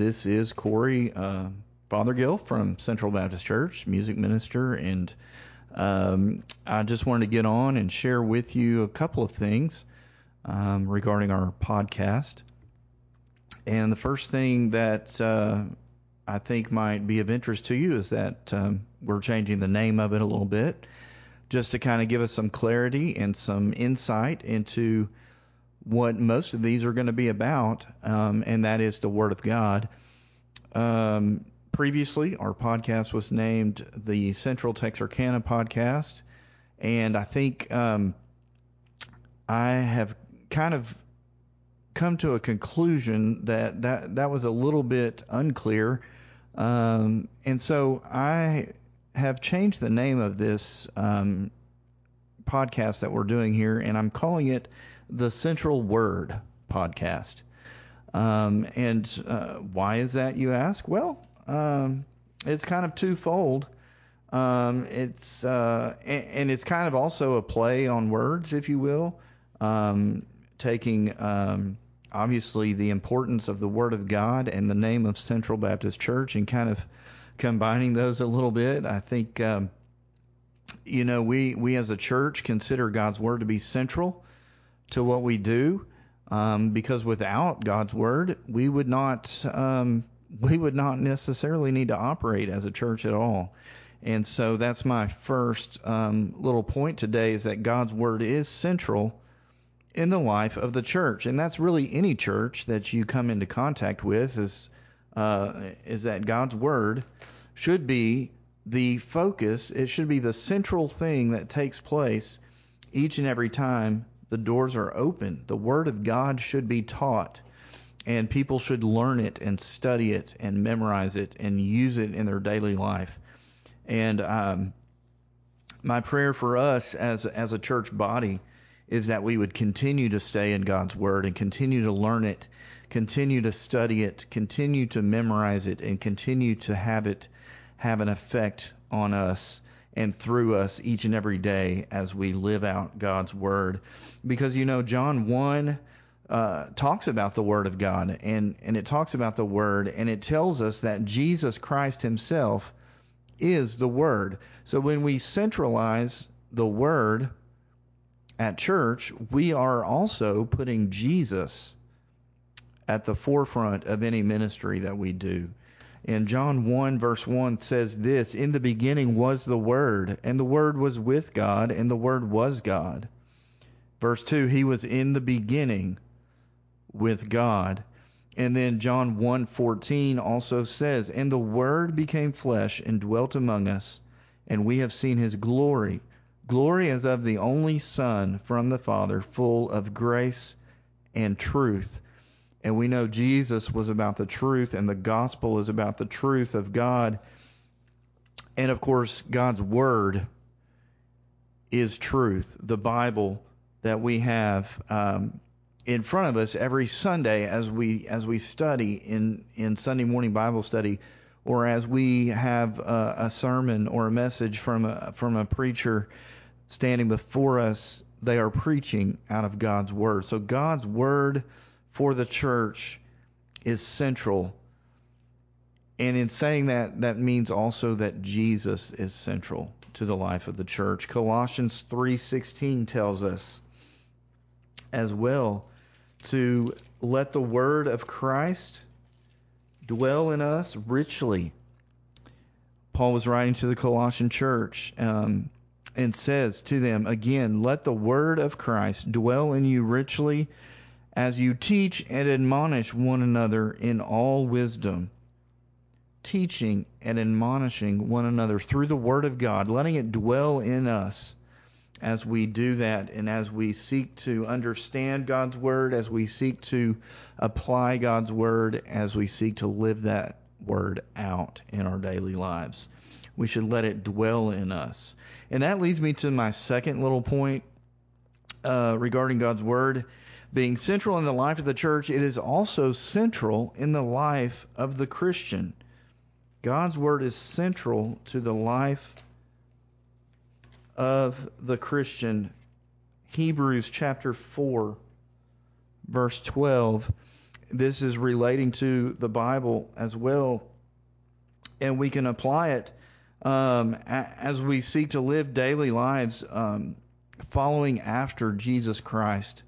this is Cory uh, Fothergill from Central Baptist Church, music minister, and um, I just wanted to get on and share with you a couple of things um, regarding our podcast. And the first thing that uh, I think might be of interest to you is that um, we're changing the name of it a little bit just to kind of give us some clarity and some insight into what most of these are going to be about, um, and that is the Word of God. Um, previously, our podcast was named the Central Texarkana Podcast, and I think um, I have kind of come to a conclusion that that, that was a little bit unclear. Um, and so I have changed the name of this um, podcast that we're doing here, and I'm calling it the Central Word podcast. Um, and uh, why is that, you ask? Well, um, it's kind of twofold. Um, it's uh, and, and, it's kind of also a play on words, if you will, um, taking um, obviously the importance of the Word of God and the name of Central Baptist Church and kind of combining those a little bit. I think um, you know we we as a church consider God's Word to be central to what we do, um, because without God's Word, we would not um, we would not necessarily need to operate as a church at all. And so that's my first um, little point today is that God's Word is central in the life of the church, and that's really any church that you come into contact with is uh, is that God's Word should be the focus. It should be the central thing that takes place each and every time the doors are open. The Word of God should be taught and people should learn it and study it and memorize it and use it in their daily life. And um, my prayer for us as as a church body is that we would continue to stay in God's Word and continue to learn it, continue to study it, continue to memorize it, and continue to have it have an effect on us and through us each and every day as we live out God's Word. Because you know, John 1 uh, talks about the Word of God, and, and it talks about the Word, and it tells us that Jesus Christ Himself is the Word. So when we centralize the Word at church, we are also putting Jesus at the forefront of any ministry that we do. And John 1 verse 1 says this, In the beginning was the Word, and the Word was with God, and the Word was God. Verse 2, He was in the beginning with God. And then John 1:14 also says, "And the word became flesh and dwelt among us, and we have seen his glory, glory as of the only son from the Father, full of grace and truth." And we know Jesus was about the truth and the gospel is about the truth of God. And of course, God's word is truth. The Bible that we have um, in front of us every Sunday as we as we study in in Sunday morning Bible study, or as we have a, a sermon or a message from a from a preacher standing before us. They are preaching out of God's word. So God's word for the church is central. And in saying that, that means also that Jesus is central to the life of the church. Colossians 3:16 tells us as well to let the word of Christ dwell in us richly. Paul was writing to the Colossian church um, and says to them again, Let the word of Christ dwell in you richly as you teach and admonish one another in all wisdom. Teaching and admonishing one another through the word of God, letting it dwell in us as we do that and as we seek to understand God's Word, as we seek to apply God's Word, as we seek to live that Word out in our daily lives. We should let it dwell in us. And that leads me to my second little point uh, regarding God's Word. Being central in the life of the church, it is also central in the life of the Christian. God's Word is central to the life of the Christian. Hebrews chapter 4, verse 12 this is relating to the Bible as well, and we can apply it um, as we seek to live daily lives um, following after Jesus Christ,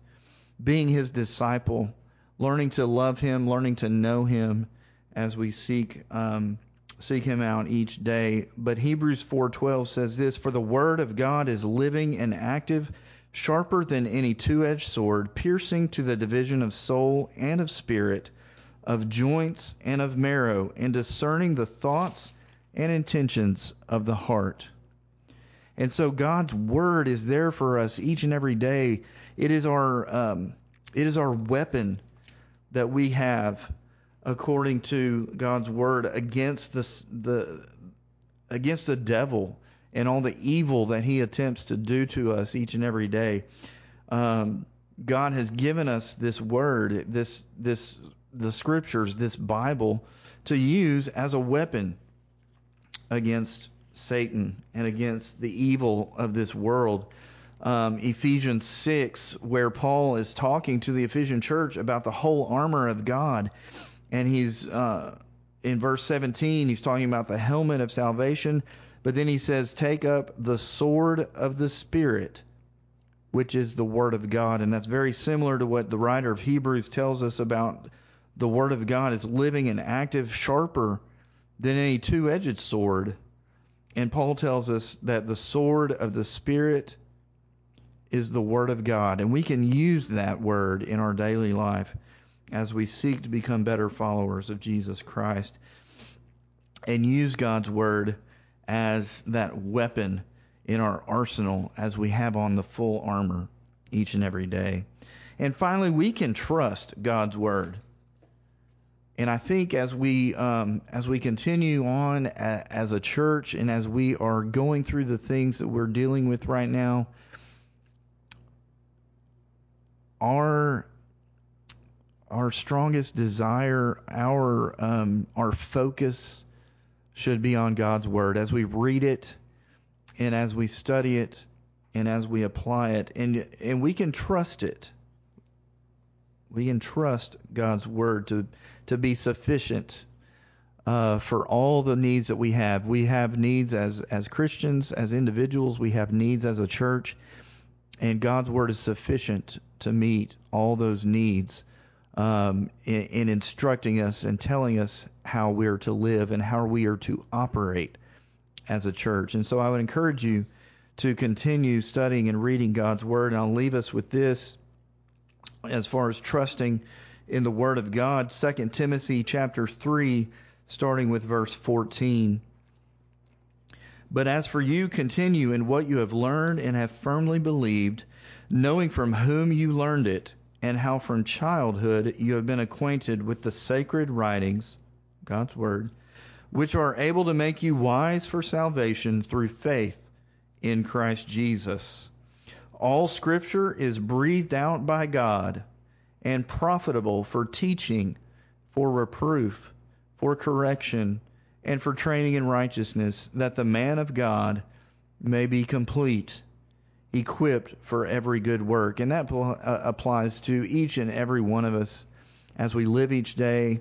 being His disciple, learning to love Him, learning to know Him as we seek um, seek Him out each day. But Hebrews 4:12 says this: "For the Word of God is living and active." sharper than any two edged sword, piercing to the division of soul and of spirit, of joints and of marrow, and discerning the thoughts and intentions of the heart. And so God's word is there for us each and every day. It is our um, it is our weapon that we have according to God's word against the the against the devil and all the evil that he attempts to do to us each and every day. Um, God has given us this word, this this the scriptures, this Bible to use as a weapon against Satan and against the evil of this world. Um, Ephesians 6, where Paul is talking to the Ephesian church about the whole armor of God, and he's uh, in verse 17, he's talking about the helmet of salvation but then he says, Take up the sword of the Spirit, which is the Word of God. And that's very similar to what the writer of Hebrews tells us about the Word of God. It's living and active, sharper than any two edged sword. And Paul tells us that the sword of the Spirit is the Word of God. And we can use that Word in our daily life as we seek to become better followers of Jesus Christ and use God's Word as that weapon in our arsenal as we have on the full armor each and every day. And finally, we can trust God's word. And I think as we um, as we continue on a, as a church and as we are going through the things that we're dealing with right now, our our strongest desire, our um, our focus should be on God's Word as we read it and as we study it and as we apply it. And, and we can trust it. We can trust God's Word to, to be sufficient uh, for all the needs that we have. We have needs as, as Christians, as individuals, we have needs as a church. And God's Word is sufficient to meet all those needs um, in, in, instructing us and telling us how we're to live and how we are to operate as a church. And so I would encourage you to continue studying and reading God's Word. And I'll leave us with this as far as trusting in the Word of God. 2 Timothy chapter 3, starting with verse 14. But as for you, continue in what you have learned and have firmly believed, knowing from whom you learned it and how from childhood you have been acquainted with the sacred writings, God's Word, which are able to make you wise for salvation through faith in Christ Jesus. All Scripture is breathed out by God and profitable for teaching, for reproof, for correction, and for training in righteousness, that the man of God may be complete equipped for every good work. And that uh, applies to each and every one of us as we live each day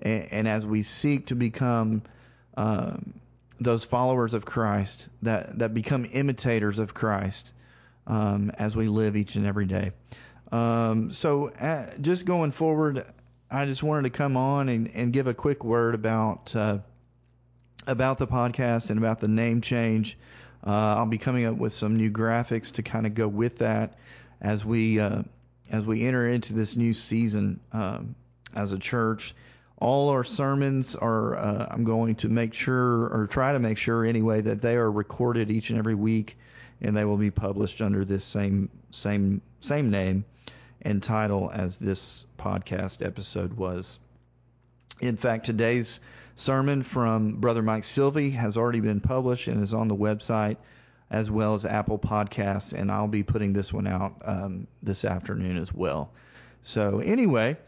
and, and as we seek to become um, those followers of Christ that, that become imitators of Christ um, as we live each and every day. Um, so, uh, just going forward, I just wanted to come on and, and give a quick word about uh, about the podcast and about the name change. Uh, I'll be coming up with some new graphics to kind of go with that as we uh, as we enter into this new season um, as a church. All our sermons are uh, I'm going to make sure or try to make sure anyway that they are recorded each and every week and they will be published under this same same same name and title as this podcast episode was. In fact, today's sermon from Brother Mike Sylvie has already been published and is on the website as well as Apple Podcasts, and I'll be putting this one out um, this afternoon as well. So, anyway,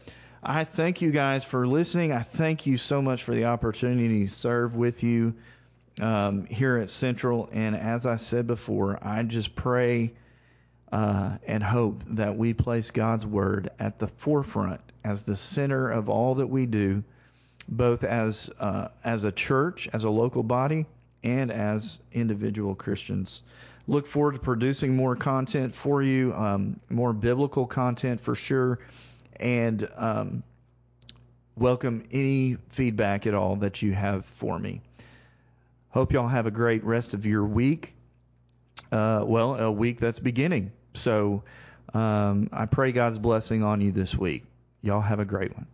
I thank you guys for listening. I thank you so much for the opportunity to serve with you um, here at Central. And as I said before, I just pray uh, and hope that we place God's Word at the forefront as the center of all that we do, both as uh, as a church, as a local body, and as individual Christians. Look forward to producing more content for you, um, more biblical content for sure, and um, welcome any feedback at all that you have for me. Hope y'all have a great rest of your week. Uh, well, a week that's beginning. So um, I pray God's blessing on you this week. Y'all have a great one.